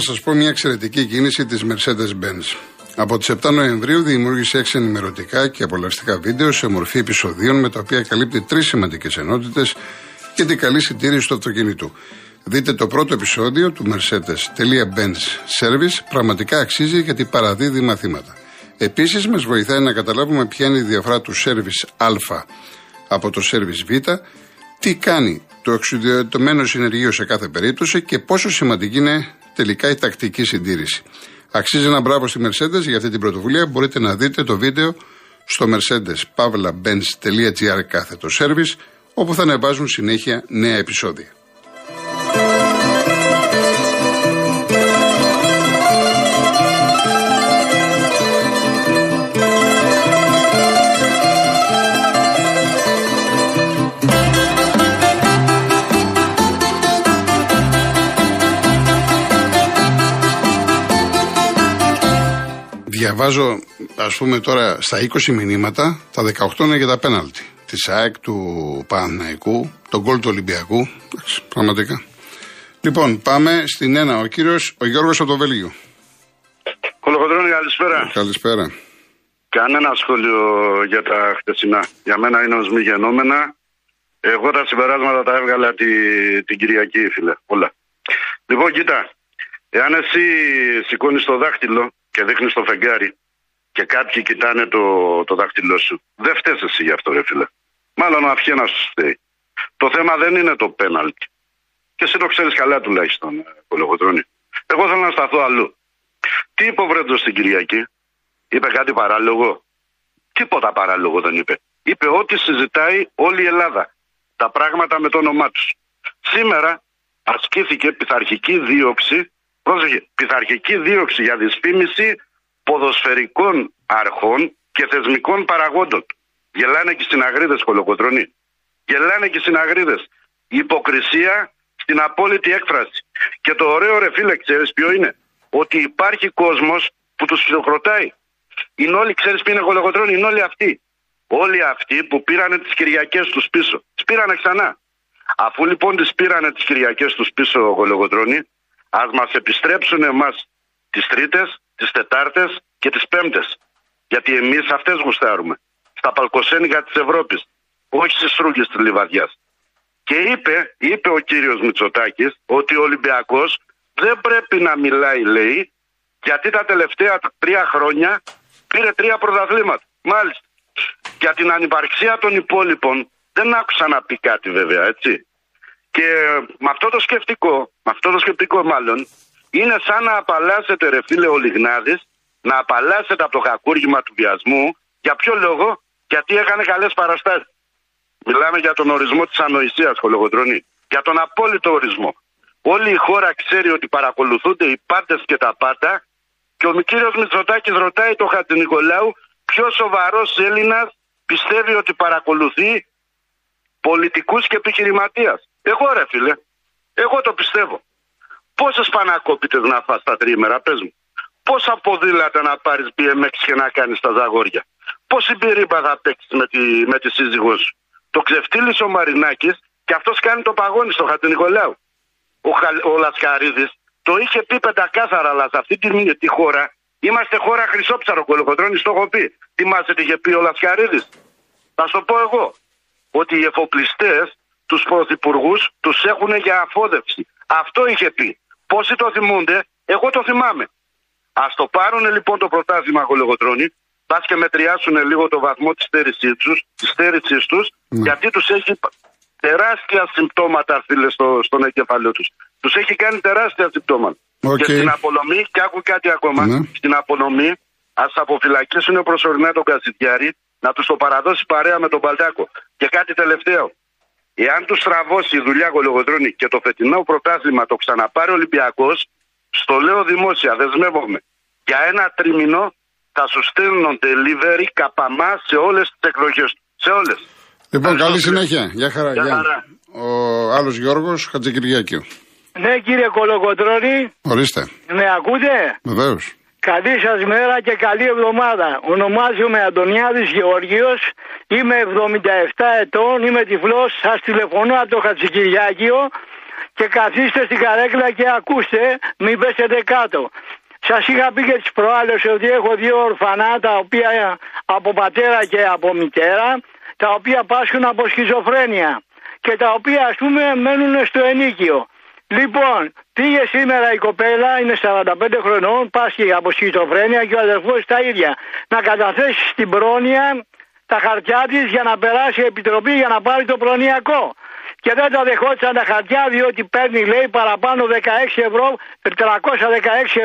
να σας πω μια εξαιρετική κίνηση της Mercedes-Benz. Από τις 7 Νοεμβρίου δημιούργησε έξι ενημερωτικά και απολαυστικά βίντεο σε μορφή επεισοδίων με τα οποία καλύπτει τρεις σημαντικές ενότητες και την καλή συντήρηση του αυτοκινήτου. Δείτε το πρώτο επεισόδιο του Mercedes.Benz Service, πραγματικά αξίζει γιατί παραδίδει μαθήματα. Επίσης, μας βοηθάει να καταλάβουμε ποια είναι η διαφορά του Service Α από το Service Β, τι κάνει το εξουδιωτωμένο συνεργείο σε κάθε περίπτωση και πόσο σημαντική είναι τελικά η τακτική συντήρηση. Αξίζει ένα μπράβο στη Mercedes για αυτή την πρωτοβουλία. Μπορείτε να δείτε το βίντεο στο mercedes-benz.gr κάθετο service, όπου θα ανεβάζουν συνέχεια νέα επεισόδια. Διαβάζω, ας πούμε τώρα, στα 20 μηνύματα, τα 18 είναι για τα πέναλτι. Της ΑΕΚ, του Παναναϊκού, τον κόλ του Ολυμπιακού. Πραγματικά. Λοιπόν, πάμε στην ένα. Ο κύριος ο Γιώργος από το Βέλγιο. Κολοκοντρώνη, καλησπέρα. Καλησπέρα. Κανένα σχόλιο για τα χτεσινά. Για μένα είναι ως μη γενόμενα. Εγώ τα συμπεράσματα τα έβγαλα τη, την Κυριακή, φίλε. Όλα. Λοιπόν, κοίτα. Εάν εσύ σηκώνεις το δάχτυλο και δείχνεις το φεγγάρι και κάποιοι κοιτάνε το, το δάχτυλό σου. Δεν φταίει εσύ γι' αυτό, ρε φίλε. Μάλλον ο αυχένα σου φταίει. Το θέμα δεν είναι το πέναλτι. Και εσύ το ξέρεις καλά τουλάχιστον, ε, Κολογοτρόνη. Εγώ θέλω να σταθώ αλλού. Τι είπε ο Βρέντος στην Κυριακή, είπε κάτι παράλογο; Τίποτα παράλογο δεν είπε. Είπε ότι συζητάει όλη η Ελλάδα. Τα πράγματα με το όνομά τους. Σήμερα ασκήθηκε πειθαρχική δίωξη πρόσεχε, πειθαρχική δίωξη για δυσφήμιση ποδοσφαιρικών αρχών και θεσμικών παραγόντων. Γελάνε και στην αγρίδε κολοκοτρονή. Γελάνε και στην αγρίδε. Υποκρισία στην απόλυτη έκφραση. Και το ωραίο ρε φίλε, ξέρεις ποιο είναι; Ότι υπάρχει κόσμος που τους φιλοκροτάει. Είναι όλοι, ξέρεις ποιο είναι κολοκοτρόνη, είναι όλοι αυτοί. Όλοι αυτοί που πήρανε τις Κυριακές τους πίσω. Τις πήρανε ξανά. Αφού λοιπόν τις πήρανε τις Κυριακές τους πίσω, κολοκοτρόνη, Α μας επιστρέψουν εμάς τις Τρίτες, τις Τετάρτες και τις Πέμπτες. Γιατί εμείς αυτές γουστάρουμε. Στα παλκοσένικα της Ευρώπης. Όχι στις ρούγε της Λιβαδιάς. Και είπε, είπε ο κύριος Μητσοτάκης ότι ο Ολυμπιακός δεν πρέπει να μιλάει, λέει, γιατί τα τελευταία τρία χρόνια πήρε τρία πρωταθλήματα. Μάλιστα. Για την ανυπαρξία των υπόλοιπων δεν άκουσα να πει κάτι βέβαια, έτσι. Και με αυτό το σκεπτικό, με αυτό το σκεπτικό μάλλον, είναι σαν να απαλλάσσεται ρε φίλε ο Λιγνάδης, να απαλλάσσεται από το κακούργημα του βιασμού. Για ποιο λόγο, γιατί έκανε καλές παραστάσεις. Μιλάμε για τον ορισμό της ανοησίας, κολογοτρονή. Για τον απόλυτο ορισμό. Όλη η χώρα ξέρει ότι παρακολουθούνται οι πάντες και τα πάντα και ο κύριος Μητσοτάκης ρωτάει τον Χατζη Νικολάου ποιος σοβαρός Έλληνας πιστεύει ότι παρακολουθεί πολιτικούς και επιχειρηματίας. Εγώ ρε φίλε, εγώ το πιστεύω. Πόσες πανακόπιτε να φας τα τρίμερα, πες μου. Πόσα ποδήλατα να πάρεις BMX και να κάνεις τα ζαγόρια. Πόση πυρήμπα θα παίξεις με τη, με τη σύζυγό σου. Το ξεφτύλι ο Μαρινάκης και αυτός κάνει το παγόνι στο Χατζη Νικολάου. Ο, ο Λασκαρίδης το είχε πει πεντακάθαρα, αλλά σε αυτή τη, τη χώρα είμαστε χώρα χρυσόψαρο κολοκοτρόνη. Το έχω πει. Τι μα είχε πει ο Λασκαρίδης. Θα σου το πω εγώ. Ότι οι εφοπλιστές τους πρωθυπουργούς τους έχουν για αφόδευση. Αυτό είχε πει. Πόσοι το θυμούνται, εγώ το θυμάμαι. Α το πάρουν λοιπόν το πρωτάθλημα κολογοτρόνη, πας και μετριάσουν λίγο το βαθμό της στέρησής τους, της τους, ναι. γιατί τους έχει τεράστια συμπτώματα φίλε, στο, στον εγκεφαλό τους. Τους έχει κάνει τεράστια συμπτώματα. Okay. Και στην απονομή, και άκου κάτι ακόμα, ναι. στην απονομή ας αποφυλακίσουν προσωρινά τον Κασιδιάρη να τους το παραδώσει παρέα με τον Παλτάκο. Και κάτι τελευταίο. Εάν τους στραβώσει η δουλειά κολογοτρώνη και το φετινό πρωτάθλημα το ξαναπάρει ο Ολυμπιακός, στο λέω δημόσια, δεσμεύομαι. Για ένα τρίμηνο θα σου στέλνουν delivery καπαμά σε όλες τις εκδοχές του. Σε όλες. Λοιπόν, καλή συνέχεια. Γεια χαρά. Γεια. χαρά. Ο άλλος Γιώργος Χατζικυριάκιο. Ναι, κύριε Κολογοτρώνη. Ορίστε. Με ακούτε; Βεβαίως. Καλή σας μέρα και καλή εβδομάδα. Ονομάζομαι Αντωνιάδης Γεωργίος, είμαι 77 ετών, είμαι τυφλός, σας τηλεφωνώ από το Χατζικυριάκιο και καθίστε στην καρέκλα και ακούστε, μην πέσετε κάτω. Σας είχα πει και τι προάλλες ότι έχω δύο ορφανά τα οποία από πατέρα και από μητέρα, τα οποία πάσχουν από σχιζοφρένεια και τα οποία ας πούμε μένουν στο ενίκιο. Λοιπόν, πήγε σήμερα η κοπέλα, είναι 45 χρονών, πάσχει από σχιζοφρένεια και ο αδερφός τα ίδια. Να καταθέσεις στην πρόνοια τα χαρτιά της για να περάσει η επιτροπή για να πάρει το προνοιακό και δεν τα δεχόντουσαν τα χαρτιά διότι παίρνει λέει παραπάνω 16 ευρώ, 316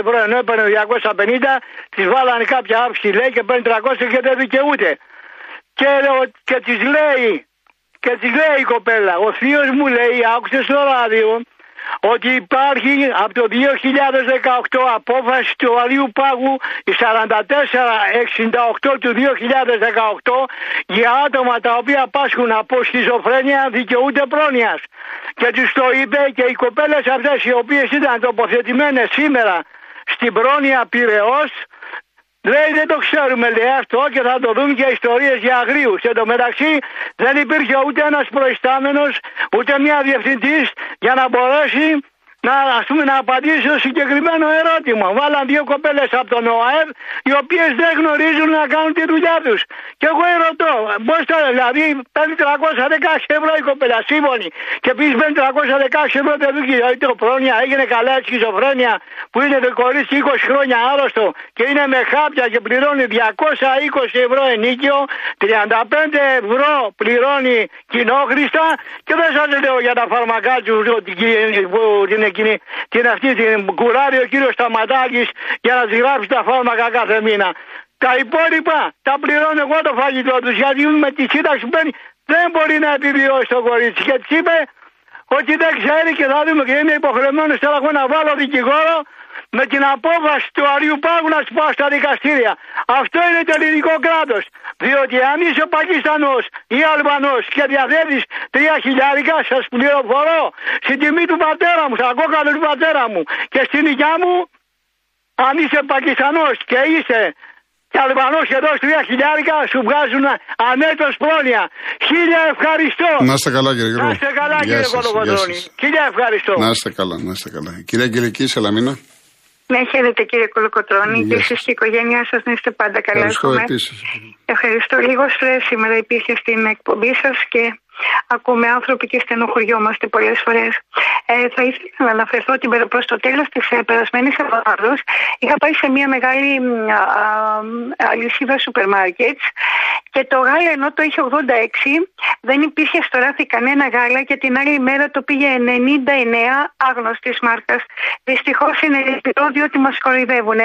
ευρώ ενώ έπαιρνε 250, της βάλανε κάποια άψη λέει και παίρνει 300 και δεν δικαιούται. Και, και της λέει, και της λέει η κοπέλα, ο θείος μου λέει, άκουσες στο ράδιο, ότι υπάρχει από το 2018 απόφαση του Αλίου Πάγου η 4468 του 2018 για άτομα τα οποία πάσχουν από σχιζοφρένεια δικαιούνται πρόνοιας. Και τους το είπε και οι κοπέλες αυτές οι οποίες ήταν τοποθετημένες σήμερα στην πρόνοια Πυραιός Λέει δεν το ξέρουμε λέει αυτό και θα το δούμε και ιστορίες για αγρίους. Εν τω μεταξύ δεν υπήρχε ούτε ένας προϊστάμενος ούτε μια διευθυντής για να μπορέσει να, ας πούμε, να απαντήσει στο συγκεκριμένο ερώτημα. Βάλαν δύο κοπέλες από τον ΟΑΕΒ, οι οποίες δεν γνωρίζουν να κάνουν τη δουλειά τους. Και εγώ ερωτώ, πώ τώρα, δηλαδή παίρνει 316 ευρώ η κοπέλα, σύμφωνη. Και επίσης παίρνει 316 ευρώ το δίκαιο. Δηλαδή το πρόνοια έγινε καλά η σχιζοφρένεια που είναι το κορίτσι 20 χρόνια άρρωστο και είναι με χάπια και πληρώνει 220 ευρώ ενίκιο, 35 ευρώ πληρώνει κοινόχρηστα και δεν σας λέω για τα φαρμακά τους που είναι εκείνη την αυτή την κουράρει ο κύριος Σταματάκης για να τη γράψει τα φάρμακα κάθε μήνα. Τα υπόλοιπα τα πληρώνω εγώ το φαγητό τους γιατί με τη σύνταξη που παίρνει δεν μπορεί να επιβιώσει το κορίτσι. Και της είπε ότι δεν ξέρει και θα δούμε και είναι υποχρεωμένος τώρα εγώ να βάλω δικηγόρο με την απόφαση του Αριού Πάγου να σου πάω στα δικαστήρια. Αυτό είναι το ελληνικό κράτος. Διότι αν είσαι Πακιστανός ή Αλβανός και διαθέτεις τρία χιλιάρικα, σας πληροφορώ στην τιμή του πατέρα μου, στα κόκκαλα του πατέρα μου και στην υγειά μου, αν είσαι Πακιστανός και είσαι και Αλβανός και δώσεις τρία χιλιάρικα, σου βγάζουν ανέτος πρόνοια. Χίλια ευχαριστώ. Να είστε καλά, κύριε Γιώργο. Να είστε καλά, κύριε Κολοκοντρόνη. Χίλια ευχαριστώ. Να είστε καλά, να είστε καλά. Κυρία Αγγελική Σελαμίνα. Ναι, χαίρετε κύριε Κολοκοτρώνη και εσείς και η οικογένειά σας να είστε πάντα καλά. Ευχαριστώ επίσης. Ευχαριστώ. Λίγο στρες σήμερα υπήρχε στην εκπομπή σας και ακούμε άνθρωποι και στενοχωριόμαστε πολλές φορές. Ε, θα ήθελα να αναφερθώ ότι προς το τέλος της ε, περασμένης εβδομάδα είχα πάει σε μια μεγάλη αλυσίδα σούπερ μάρκετς και το γάλα ενώ το είχε 86 δεν υπήρχε στο ράφι κανένα γάλα και την άλλη μέρα το πήγε 99 άγνωστη μάρκα. Δυστυχώς είναι λυπηρό διότι μας κοροϊδεύουν.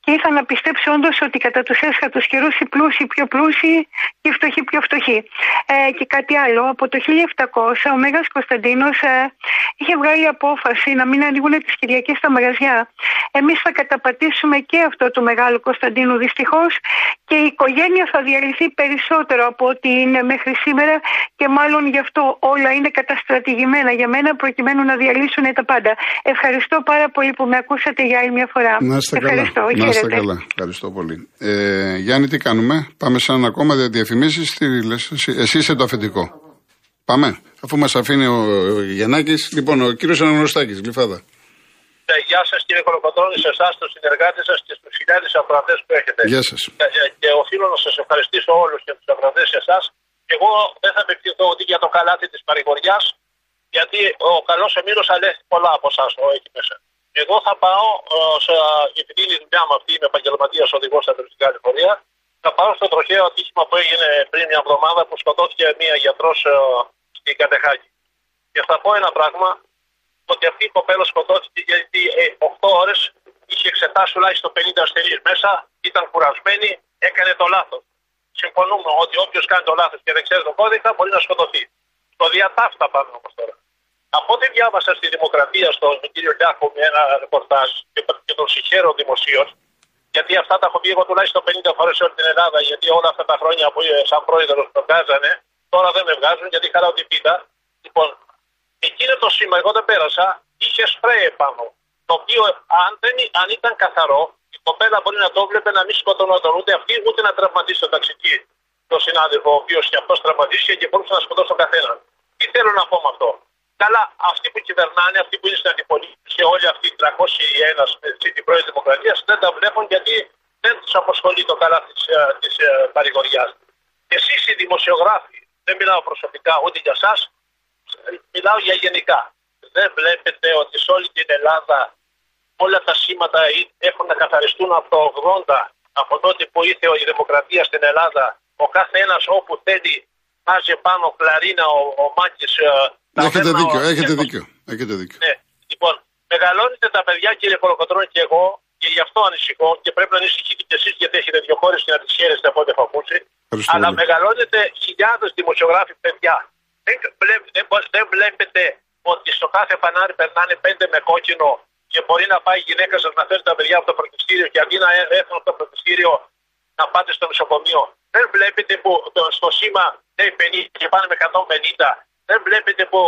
Και ήθελα να πιστέψω όντως ότι κατά τους έσχατους καιρούς οι πλούσιοι πιο πλούσιοι και οι φτωχοί πιο φτωχοί. Ε, και κάτι άλλο, από το 1700 ο Μέγας Κωνσταντίνος ε, είχε βγάλει απόφαση να μην ανοίγουν τις Κυριακές στα μαγαζιά. Εμείς θα καταπατήσουμε και αυτό του Μεγάλου Κωνσταντίνου δυστυχώς και η οικογένεια θα διαλυθεί περισσότερο από ό,τι είναι μέχρι σήμερα και μάλλον γι' αυτό όλα είναι καταστρατηγημένα για μένα προκειμένου να διαλύσουν τα πάντα. Ευχαριστώ πάρα πολύ που με ακούσατε για άλλη μια φορά. Να είστε Ευχαριστώ. καλά. Να είστε καλά. Ευχαριστώ πολύ. Ε, Γιάννη, τι κάνουμε; Πάμε σε ένα ακόμα διαφημίσεις. Εσύ είσαι το αφεντικό. Πάμε. Αφού μας αφήνει ο Γεννάκη. Λοιπόν, ο κύριος Αναγνωστάκης, Γλυφάδα. Ε, γεια σας κύριε Κολοκοτρόνη, σε εσάς, του συνεργάτες σας και στους χιλιάδες ακροατές που έχετε. Γεια σας. Και, ε, και οφείλω να σας ευχαριστήσω όλους και τους ακροατές σε εσάς. Εγώ δεν θα επικτηθώ ότι για το καλάτι της παρηγοριάς, γιατί ο καλός Εμμύρος αλέθη πολλά από εσάς εκεί μέσα. Εγώ θα πάω, ε, σε, επειδή είναι η δουλειά μου αυτή, είμαι επαγγελματίας οδηγός στα τουριστικά λεωφορεία, θα πάω στο τροχαίο ατύχημα που έγινε πριν μια εβδομάδα που σκοτώθηκε μια γιατρός στην Κατεχάκη. Και θα πω ένα πράγμα, ότι αυτή η κοπέλα σκοτώθηκε γιατί ε, 8 ώρες είχε εξετάσει τουλάχιστον 50 ασθενείς μέσα, ήταν κουρασμένη, έκανε το λάθος. Συμφωνούμε ότι όποιος κάνει το λάθος και δεν ξέρει τον κώδικα μπορεί να σκοτωθεί. Το διατάφτα πάμε όμως τώρα. Από ό,τι διάβασα στη Δημοκρατία στον κύριο Λιάκο με ένα ρεπορτάζ και, και τον συγχαίρω δημοσίως, γιατί αυτά τα έχω πει εγώ τουλάχιστον 50 φορές σε όλη την Ελλάδα, γιατί όλα αυτά τα χρόνια που σαν πρόεδρος το βγάζανε, τώρα δεν με βγάζουν γιατί χαράω την πίτα. Λοιπόν, εκείνο το σήμα, εγώ δεν πέρασα, είχε σπρέι επάνω. Το οποίο αν, δεν, αν ήταν καθαρό, η κοπέλα μπορεί να το βλέπει να μην σκοτώνονταν ούτε αυτή, ούτε να τραυματίσει τον ταξιτή. Το συνάδελφο, ο οποίος και αυτός τραυματίστηκε και μπορούσε να σκοτώσει τον καθένα. Τι θέλω να πω με αυτό; Καλά, αυτοί που κυβερνάνε, αυτοί που είναι στην αντιπολίτευση, όλοι αυτοί οι 301 με την πρώην Δημοκρατίας δεν τα βλέπουν γιατί δεν τους απασχολεί το καλά της της, ε, παρηγοριάς. Εσείς οι δημοσιογράφοι, δεν μιλάω προσωπικά ούτε για εσά, μιλάω για γενικά. Δεν βλέπετε ότι σε όλη την Ελλάδα όλα τα σήματα έχουν να καθαριστούν από το 80, από τότε που ήρθε η δημοκρατία στην Ελλάδα. Ο κάθε ένα όπου θέλει βάζει πάνω κλαρίνα ο, ο Μάκης. Ε, έχετε δίκιο, έχετε δίκιο, έχετε δίκιο. Ναι. Λοιπόν, μεγαλώνετε τα παιδιά κύριε Κολοκοτρώνη και εγώ και γι' αυτό ανησυχώ και πρέπει να ανησυχείτε και εσείς γιατί έχετε δύο χώρες και να τις χαίρεστε από ό,τι έχω ακούσει. Αλλά μεγαλώνετε χιλιάδες δημοσιογράφοι παιδιά. Δεν, δεν, δεν βλέπετε ότι στο κάθε φανάρι περνάνε πέντε με κόκκινο και μπορεί να πάει η γυναίκα σας να φέρει τα παιδιά από το φροντιστήριο και αντί να έρθουν στο φροντιστήριο να πάτε στο νοσοκομείο. Δεν βλέπετε που στο σήμα λέει 50 και πάνε με 150. Δεν βλέπετε που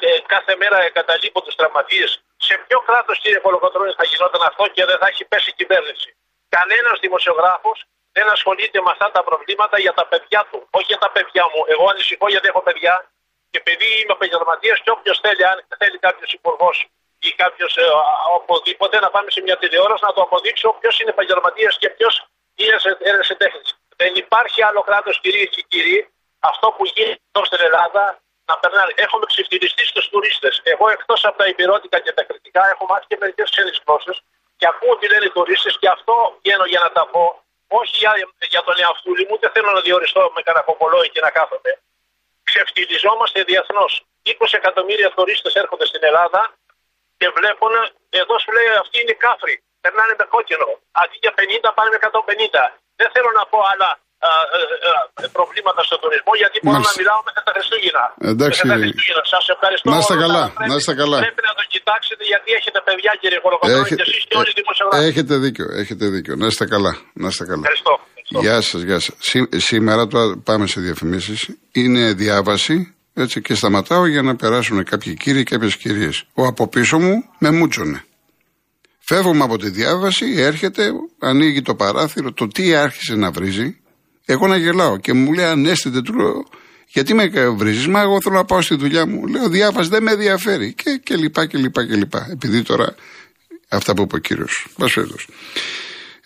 ε, κάθε μέρα εγκαταλείπουν τους τραυματίες. Σε ποιο κράτος, κύριε Κολοκοτρόνη, θα γινόταν αυτό και δεν θα έχει πέσει η κυβέρνηση; Κανένας δημοσιογράφος δεν ασχολείται με αυτά τα προβλήματα για τα παιδιά του. Όχι για τα παιδιά μου. Εγώ ανησυχώ γιατί έχω παιδιά και επειδή είμαι επαγγελματίας και όποιος θέλει, αν θέλει κάποιος υπουργός ή κάποιος ε, οπουδήποτε να πάμε σε μια τηλεόραση να το αποδείξω ποιο είναι επαγγελματίας και ποιος είναι ερεσιτέχνη. Δεν υπάρχει άλλο κράτος, κυρίες και κύριοι, αυτό που γίνεται εδώ στην Ελλάδα να περνάει. Έχουμε ξεφτυλιστεί στους τουρίστες. Εγώ εκτός από τα υπηρώτικα και τα κριτικά έχω μάθει και μερικές ξένες γλώσσες και ακούω τι λένε οι τουρίστες και αυτό βγαίνω για να τα πω. Όχι για, για τον εαυτούλη μου, ούτε θέλω να διοριστώ με κανένα και να κάθομαι. Ξεφτυλιζόμαστε διεθνώς. 20 εκατομμύρια τουρίστες έρχονται στην Ελλάδα και βλέπουν, εδώ σου λέει αυτή είναι η κάφρη. Περνάνε με κόκκινο. Αντί για 50 πάνε με 150. Δεν θέλω να πω άλλα α, α, α, προβλήματα στον τουρισμό γιατί μπορώ να μιλάω μέχρι τα Χριστούγεννα. Εντάξει. Σας ευχαριστώ. Να είστε καλά. Πρέπει, να είστε καλά. Πρέπει να το κοιτάξετε γιατί έχετε παιδιά κύριε Χωροκοντρόνη Έχε, και εσείς και όλοι οι δημοσιογράφοι. Έχετε δίκιο. Έχετε δίκιο. Να είστε καλά. Να είστε καλά. Ευχαριστώ. Γεια σας, γεια σας. Σήμερα, τώρα πάμε σε διαφημίσεις, είναι διάβαση έτσι και σταματάω για να περάσουν κάποιοι κύριοι και κάποιες κυρίες. Ο από πίσω μου με μούτσονε. Φεύγουμε από τη διάβαση, έρχεται, ανοίγει το παράθυρο, το τι άρχισε να βρίζει. Εγώ να γελάω και μου λέει ανέστητε, του λέω, γιατί με βρίζεις, Μα εγώ θέλω να πάω στη δουλειά μου. Λέω διάβαση δεν με ενδιαφέρει. Και, και λοιπά και λοιπά και λοιπά. Επειδή τώρα αυτά που είπε ο κύριος.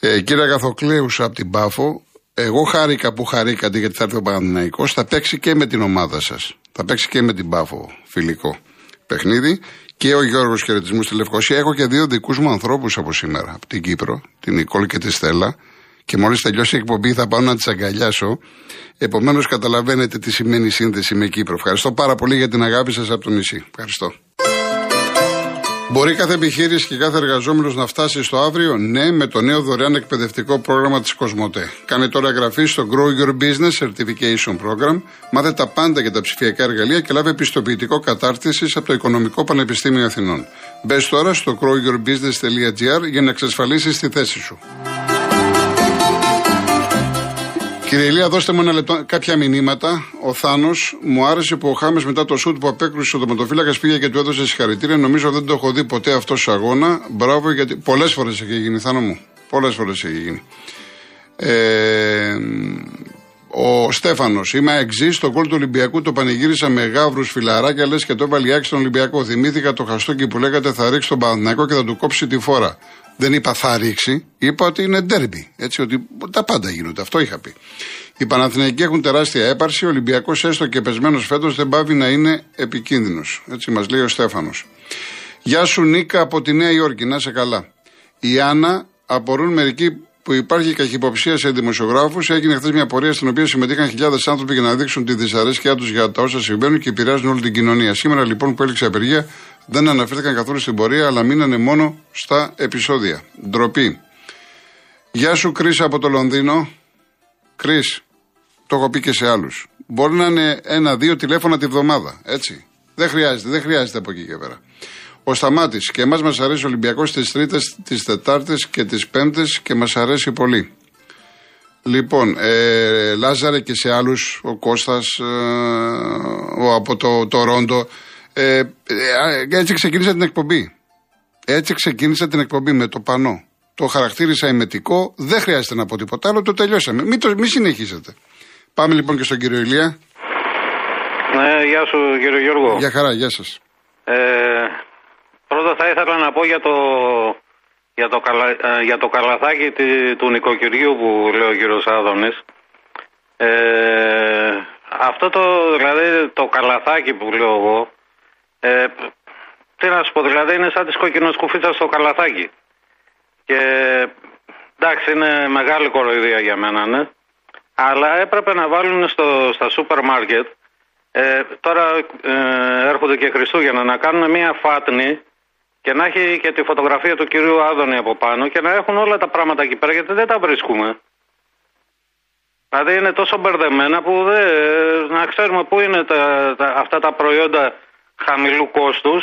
Ε, κύριε Αγαθοκλέου από την Πάφο, εγώ χάρηκα που χαρήκατε γιατί θα έρθει ο Παναθηναϊκός, θα παίξει και με την ομάδα σας. Θα παίξει και με την Πάφο φιλικό παιχνίδι. Και ο Γιώργος χαιρετισμού στη Λευκοσία. Έχω και δύο δικούς μου ανθρώπους από σήμερα, από την Κύπρο, την Νικόλ και τη Στέλλα. Και μόλις τελειώσει η εκπομπή θα πάω να τις αγκαλιάσω. Επομένως, καταλαβαίνετε τι σημαίνει σύνδεση με Κύπρο. Ευχαριστώ πάρα πολύ για την αγάπη σας από το νησί. Ευχαριστώ. Μπορεί κάθε επιχείρηση και κάθε εργαζόμενος να φτάσει στο αύριο, ναι, με το νέο δωρεάν εκπαιδευτικό πρόγραμμα της Κοσμοτέ. Κάνε τώρα εγγραφή στο Grow Your Business Certification Program, μάθε τα πάντα για τα ψηφιακά εργαλεία και λάβε επιστοποιητικό κατάρτιση από το Οικονομικό Πανεπιστήμιο Αθηνών. Μπες τώρα στο growyourbusiness.gr για να εξασφαλίσεις τη θέση σου. Κύριε Ηλία, δώστε μου ένα λεπτό κάποια μηνύματα. Ο Θάνος μου άρεσε που ο Χάμες μετά το σουτ που απέκρουσε ο δοματοφύλακα πήγε και του έδωσε συγχαρητήρια. Νομίζω δεν το έχω δει ποτέ αυτό σε αγώνα. Μπράβο, γιατί πολλές φορές έχει γίνει, Θάνο μου. Πολλές φορές έχει γίνει. Ε, ο Στέφανος, είμαι εξής. Στο κόλ του Ολυμπιακού το πανηγύρισα με γάβρου φιλαράκια λες και το έβαλε άξι στον Ολυμπιακό. Θυμήθηκα το χαστόκι που λέγατε θα ρίξει τον Παναθηναϊκό και θα του κόψει τη φόρα. Δεν είπα θα ρίξει, είπα ότι είναι ντέρμπι. Έτσι, ότι τα πάντα γίνονται. Αυτό είχα πει. Οι Παναθηναϊκοί έχουν τεράστια έπαρση. Ο Ολυμπιακός, έστω και πεσμένος φέτος, δεν πάβει να είναι επικίνδυνος. Έτσι μας λέει ο Στέφανος. Γεια σου, Νίκα από τη Νέα Υόρκη, να είσαι καλά. Η Άννα απορούν μερικοί που υπάρχει καχυποψία σε δημοσιογράφους. Έγινε χθες μια πορεία στην οποία συμμετείχαν χιλιάδες άνθρωποι για να δείξουν τη δυσαρέσκειά τους για τα όσα συμβαίνουν και επηρεάζουν όλη την κοινωνία. Σήμερα λοιπόν που έληξε απεργία δεν αναφέρθηκαν καθόλου στην πορεία, αλλά μείνανε μόνο στα επεισόδια. Ντροπή. Γεια σου, Κρι από το Λονδίνο. Κρι, το έχω πει και σε άλλους. Μπορεί να είναι ένα-δύο τηλέφωνα τη βδομάδα. Έτσι. Δεν χρειάζεται, δεν χρειάζεται από εκεί και πέρα. Ο Σταμάτης. Και εμάς μας αρέσει ο Ολυμπιακός τι Τρίτες, τις Τετάρτες και τις Πέμπτες και μας αρέσει πολύ. Λοιπόν, ε, Λάζαρε και σε άλλους, ο Κώστας, ε, ο, από το, το Ρόντο. Ε, ε, έτσι ξεκίνησα την εκπομπή. Έτσι ξεκίνησα την εκπομπή με το πανό. Το χαρακτήρισα ημετικό, δεν χρειάζεται να πω τίποτα άλλο, το τελειώσαμε. Μην, το, μην συνεχίσετε. Πάμε λοιπόν και στον κύριο Ηλία. Ναι, γεια σου κύριο Γιώργο. Γεια χαρά, γεια σας. Ε, πρώτα θα ήθελα να πω για το, για το, καλα, ε, για το καλαθάκι τη- του νοικοκυριού που λέει ο κύριος Άδωνης. Ε, αυτό το, δηλαδή το καλαθάκι που λέω εγώ, ε, τι να σου πω, δηλαδή είναι σαν τη κοκκινοσκουφίτσα στο καλαθάκι. Και εντάξει, είναι μεγάλη κοροϊδία για μένα, ναι. Αλλά έπρεπε να βάλουν στο, στα σούπερ μάρκετ. Ε, τώρα ε, έρχονται και Χριστούγεννα να κάνουν μια φάτνη και να έχει και τη φωτογραφία του κυρίου Άδωνη από πάνω και να έχουν όλα τα πράγματα εκεί πέρα γιατί δεν τα βρίσκουμε. Δηλαδή είναι τόσο μπερδεμένα που δεν, να ξέρουμε πού είναι τα, τα- αυτά τα προϊόντα χαμηλού κόστους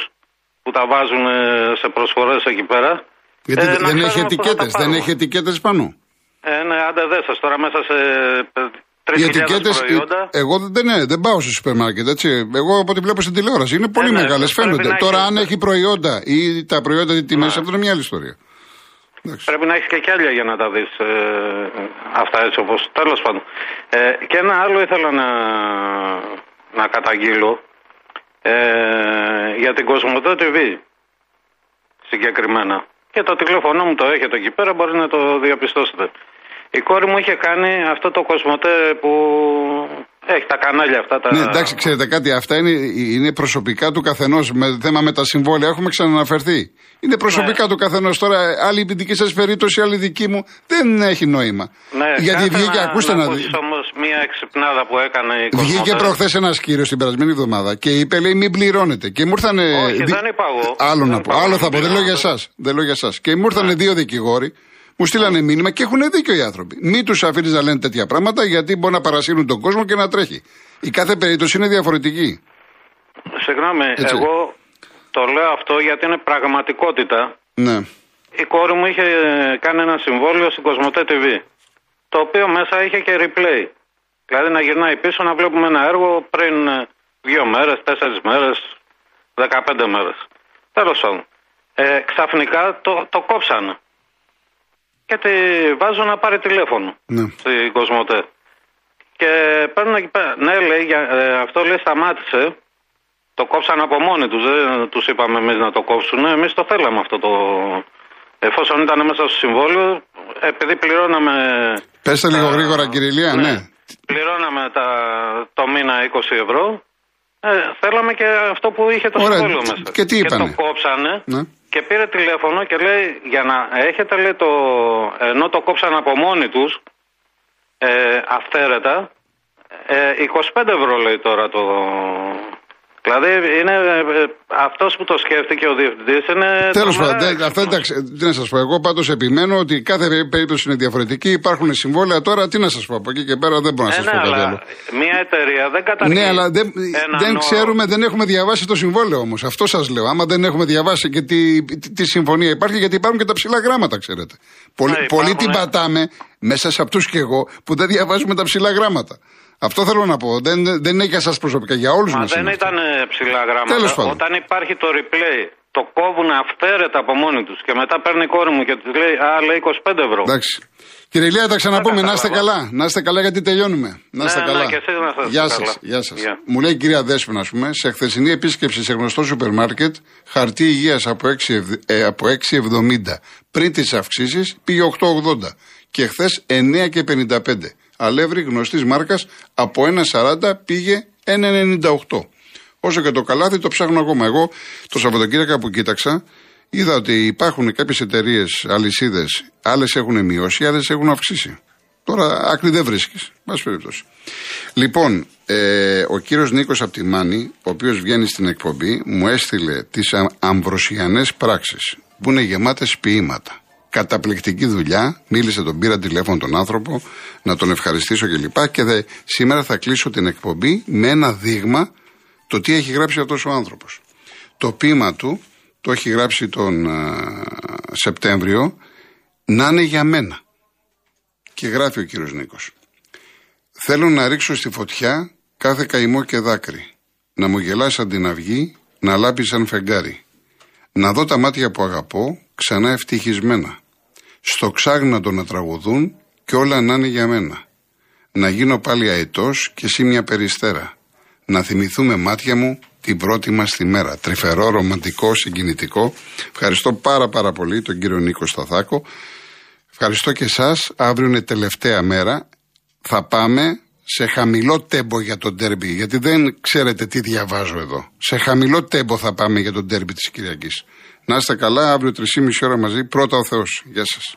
που τα βάζουν ε, σε προσφορές εκεί πέρα. Γιατί Ε, να δεν ξέρουμε έχει πού θα τα ετικέτες, δεν πάρουμε. έχει ετικέτες πάνω; Ε, ναι, άντε δες σας τώρα μέσα σε Οι 3.000 ετικέτες. προϊόντα. Εγώ δεν, ναι, δεν πάω στο σούπερ μάρκετ, έτσι. Εγώ από ό,τι βλέπω στην τηλεόραση είναι πολύ ναι, μεγάλες, πρέπει φαίνονται. να Τώρα, έχει- αν έχει προϊόντα ή τα προϊόντα τι τιμές, Ναι. αυτό είναι μια άλλη ιστορία. Εντάξει. Πρέπει να έχεις και κι άλλα για να τα δεις αυτά έτσι όπως. Τέλος πάντων. Ε, και ένα άλλο ήθελα να, να καταγγείλω ε, για την Κοσμοτέ TV συγκεκριμένα. Και το τηλέφωνο μου το έχετε εκεί πέρα, μπορεί να το διαπιστώσετε. Η κόρη μου είχε κάνει αυτό το Κοσμοτέ που έχει τα κανάλια αυτά. Τα... Ναι, εντάξει, ξέρετε κάτι, αυτά είναι, είναι προσωπικά του καθενός. Με θέμα με τα συμβόλαια έχουμε ξαναναφερθεί. Είναι προσωπικά Ναι. του καθενός. Τώρα, άλλη η δική σας περίπτωση, άλλη δική μου, δεν έχει νόημα. Ναι, Γιατί κάθε βγήκε, ακούστε να, δει. όμω μία εξυπνάδα που έκανε η Βγήκε Κοσμοτέ. προχθές ένας κύριος την περασμένη εβδομάδα και είπε, λέει, μην πληρώνετε. Και μου ήρθαν. Όχι, δεν είπα εγώ. Άλλο Δεν να είπα πω. εγώ Άλλο να θα πω. Δεν λέω για πληρώνετε. εσά. Δεν λέω για εσά. Και μου ήρθαν δύο δικηγόροι, μου στείλανε μήνυμα και έχουν δίκιο οι άνθρωποι. Μην τους αφήνεις να λένε τέτοια πράγματα γιατί μπορεί να παρασύρουν τον κόσμο και να τρέχει. Η κάθε περίπτωση είναι διαφορετική. Συγγνώμη, Έτσι. εγώ το λέω αυτό γιατί είναι πραγματικότητα. Ναι. Η κόρη μου είχε κάνει ένα συμβόλαιο στην Κοσμοτέ TV. Το οποίο μέσα είχε και replay. Δηλαδή να γυρνάει πίσω να βλέπουμε ένα έργο πριν ε, δύο μέρες, τέσσερις μέρες, δεκαπέντε μέρες. Τέλος πάντων. Ε, ξαφνικά το, το κόψανε. Και τη βάζω να πάρει τηλέφωνο ναι. στην Κοσμοτέ. Και παίρνουν εκεί πέρα. Ναι, λέει, για, ε, αυτό λέει σταμάτησε. Το κόψαν από μόνοι τους. Δεν τους είπαμε εμείς να το κόψουν. Εμείς το θέλαμε αυτό το. Εφόσον ήταν μέσα στο συμβόλαιο, επειδή πληρώναμε. Πέστε λίγο τα- γρήγορα, κύριε Ηλία, ναι. Πληρώναμε τα, το μήνα 20 ευρώ. Ε, θέλαμε και αυτό που είχε το Ωραία, συμβόλαιο τι- μέσα. και τι είπανε; το κόψανε. ναι. Και πήρε τηλέφωνο και λέει για να έχετε λέει το ενώ το κόψαν από μόνοι τους ε, αυθαίρετα ε, 25 ευρώ λέει τώρα το δηλαδή είναι ε, αυτός που το σκέφτηκε ο διευθυντής είναι Τέλος τρομερά πάντων, δεν- αυτά εντάξει, τι να σας πω. Εγώ πάντως επιμένω ότι κάθε περίπτωση είναι διαφορετική. Υπάρχουν συμβόλαια τώρα. Τι να σας πω. Από εκεί και πέρα δεν μπορώ να ε, σας ναι, πω κάτι αλλά άλλο. μια εταιρεία δεν καταργεί Ναι, αλλά δεν, έναν δεν όρο. ξέρουμε, δεν έχουμε διαβάσει το συμβόλαιο όμως. Αυτό σας λέω. Άμα δεν έχουμε διαβάσει και τι, τι, τι συμφωνία υπάρχει, γιατί υπάρχουν και τα ψηλά γράμματα, ξέρετε. Πολύ, Ναι, πολύ υπάρχουν, την ναι. πατάμε, μέσα σε αυτούς και εγώ, που δεν διαβάζουμε τα ψηλά γράμματα. Αυτό θέλω να πω. Δεν, δεν είναι για εσά προσωπικά, για όλους Μα μας. δεν ήταν ε, ψηλά γράμματα. Τέλος πάντων. Όταν υπάρχει το replay, το κόβουν αυθαίρετα από μόνοι τους και μετά παίρνει η κόρη μου και τη λέει Α, λέει 25 ευρώ. Εντάξει. Κύριε Ηλία, τα ξαναπούμε. Δεν Να είστε κατάλαβα. καλά. Να είστε καλά γιατί τελειώνουμε. Να είστε Ναι, ναι, καλά. και εσείς να είστε Γεια καλά. σας. Γεια σας. Γεια. Μου λέει η κυρία Δέσποινα, ας πούμε, σε χθεσινή επίσκεψη σε γνωστό σούπερ μάρκετ, χαρτί υγείας από 6,70 ε, από 6,70 πριν τις αυξήσεις πήγε 8,80 και χθες 9,55. Αλεύρι γνωστής μάρκας από 1,40 πήγε 1,98. Όσο και το καλάθι το ψάχνω ακόμα. Εγώ το Σαββατοκύριακο που κοίταξα, είδα ότι υπάρχουν κάποιες εταιρείες, αλυσίδες, άλλες έχουν μειώσει, άλλες έχουν αυξήσει. Τώρα άκρη δεν βρίσκεις. Πάση περιπτώσει. Λοιπόν, ε, ο κύριος Νίκος από τη Μάνη, ο οποίος βγαίνει στην εκπομπή, μου έστειλε τις αμβροσιανές πράξεις που είναι γεμάτες ποίηματα. Καταπληκτική δουλειά. Μίλησε, τον πήρα τηλέφωνο τον άνθρωπο, να τον ευχαριστήσω κλπ. Και, και δε, σήμερα θα κλείσω την εκπομπή με ένα δείγμα το τι έχει γράψει αυτός ο άνθρωπος. Το ποίημα του το έχει γράψει τον α, Σεπτέμβριο να είναι για μένα. Και γράφει ο κύριος Νίκος. Θέλω να ρίξω στη φωτιά κάθε καημό και δάκρυ. Να μου γελάς σαν την αυγή, να λάπεις σαν φεγγάρι. Να δω τα μάτια που αγαπώ ξανά ευτυχισμένα. Στο ξάγνατο να τραγουδούν και όλα να είναι για μένα. Να γίνω πάλι αετός και εσύ μια περιστέρα. Να θυμηθούμε μάτια μου την πρώτη μας τη μέρα. Τρυφερό, ρομαντικό, συγκινητικό. Ευχαριστώ πάρα πάρα πολύ τον κύριο Νίκο Σταθάκο. Ευχαριστώ και εσάς. Αύριο είναι τελευταία μέρα. Θα πάμε σε χαμηλό τέμπο για τον τέρμπι, γιατί δεν ξέρετε τι διαβάζω εδώ. Σε χαμηλό τέμπο θα πάμε για τον τέρμπι της Κυριακής. Να είστε καλά, αύριο 3,5 ώρα μαζί, πρώτα ο Θεός. Γεια σας.